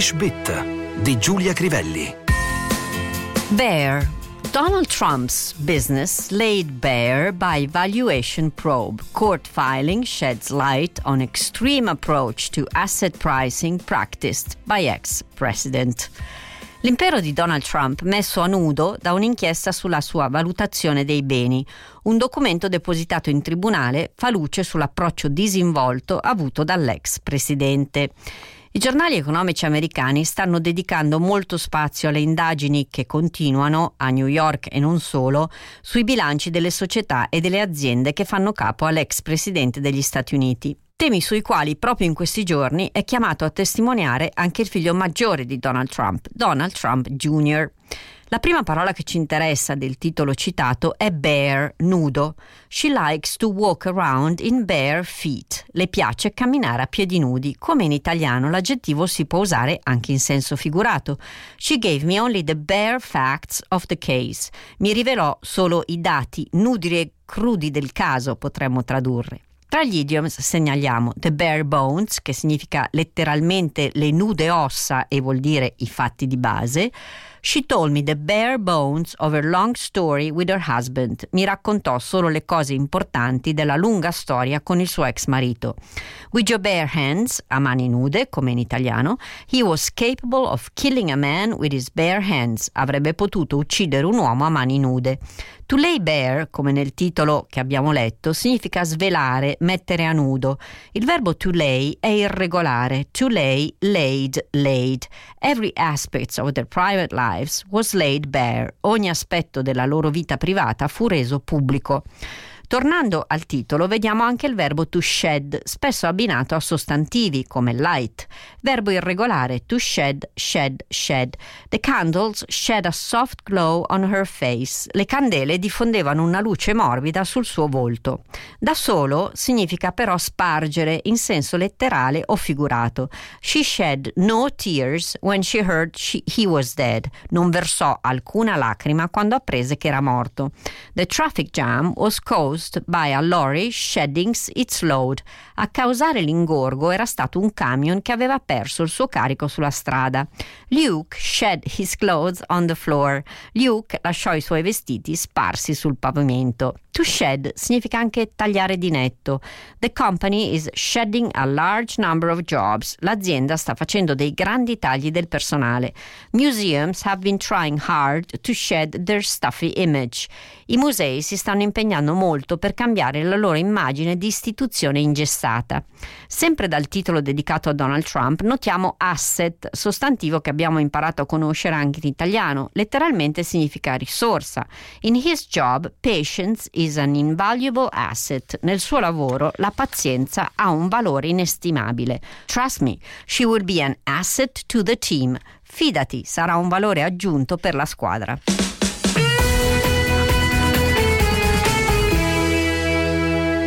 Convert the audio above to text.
English Bit di Giulia Crivelli. Bear. Donald Trump's business laid bare by valuation probe. Court filing sheds light on extreme approach to asset pricing practiced by ex-president. L'impero di Donald Trump messo a nudo da un'inchiesta sulla sua valutazione dei beni. Un documento depositato in tribunale fa luce sull'approccio disinvolto avuto dall'ex presidente. I giornali economici americani stanno dedicando molto spazio alle indagini che continuano, a New York e non solo, sui bilanci delle società e delle aziende che fanno capo all'ex presidente degli Stati Uniti temi sui quali proprio in questi giorni è chiamato a testimoniare anche il figlio maggiore di Donald Trump, Donald Trump Jr. La prima parola che ci interessa del titolo citato è bare, nudo. She likes to walk around in bare feet. Le piace camminare a piedi nudi, come in italiano l'aggettivo si può usare anche in senso figurato. She gave me only the bare facts of the case. Mi rivelò solo i dati nudi e crudi del caso, potremmo tradurre. Tra gli idioms segnaliamo the bare bones, che significa letteralmente le nude ossa e vuol dire i fatti di base, She told me the bare bones of her long story with her husband. Mi raccontò solo le cose importanti della lunga storia con il suo ex marito. With your bare hands, a mani nude, come in italiano, he was capable of killing a man with his bare hands. Avrebbe potuto uccidere un uomo a mani nude. To lay bare, come nel titolo che abbiamo letto, significa svelare, mettere a nudo. Il verbo to lay è irregolare. To lay, laid, laid. Every aspect of their private lives was laid bare. Ogni aspetto della loro vita privata fu reso pubblico. Tornando al titolo, vediamo anche il verbo to shed, spesso abbinato a sostantivi come light, verbo irregolare to shed, shed, shed. The candles shed a soft glow on her face. Le candele diffondevano una luce morbida sul suo volto. Da solo significa però spargere in senso letterale o figurato. She shed no tears when she heard she, he was dead. Non versò alcuna lacrima quando apprese che era morto. The traffic jam was caused caused by a lorry shedding its load. A causare l'ingorgo era stato un camion che aveva perso il suo carico sulla strada. Luke shed his clothes on the floor. Luke lasciò i suoi vestiti sparsi sul pavimento. To shed significa anche tagliare di netto. The company is shedding a large number of jobs. L'azienda sta facendo dei grandi tagli del personale. Museums have been trying hard to shed their stuffy image. I musei si stanno impegnando molto per cambiare la loro immagine di istituzione ingessata. Sempre dal titolo dedicato a Donald Trump notiamo asset, sostantivo che abbiamo imparato a conoscere anche in italiano. Letteralmente significa risorsa. In his job, patience is an invaluable asset. Nel suo lavoro la pazienza ha un valore inestimabile. Trust me, she will be an asset to the team. Fidati, sarà un valore aggiunto per la squadra.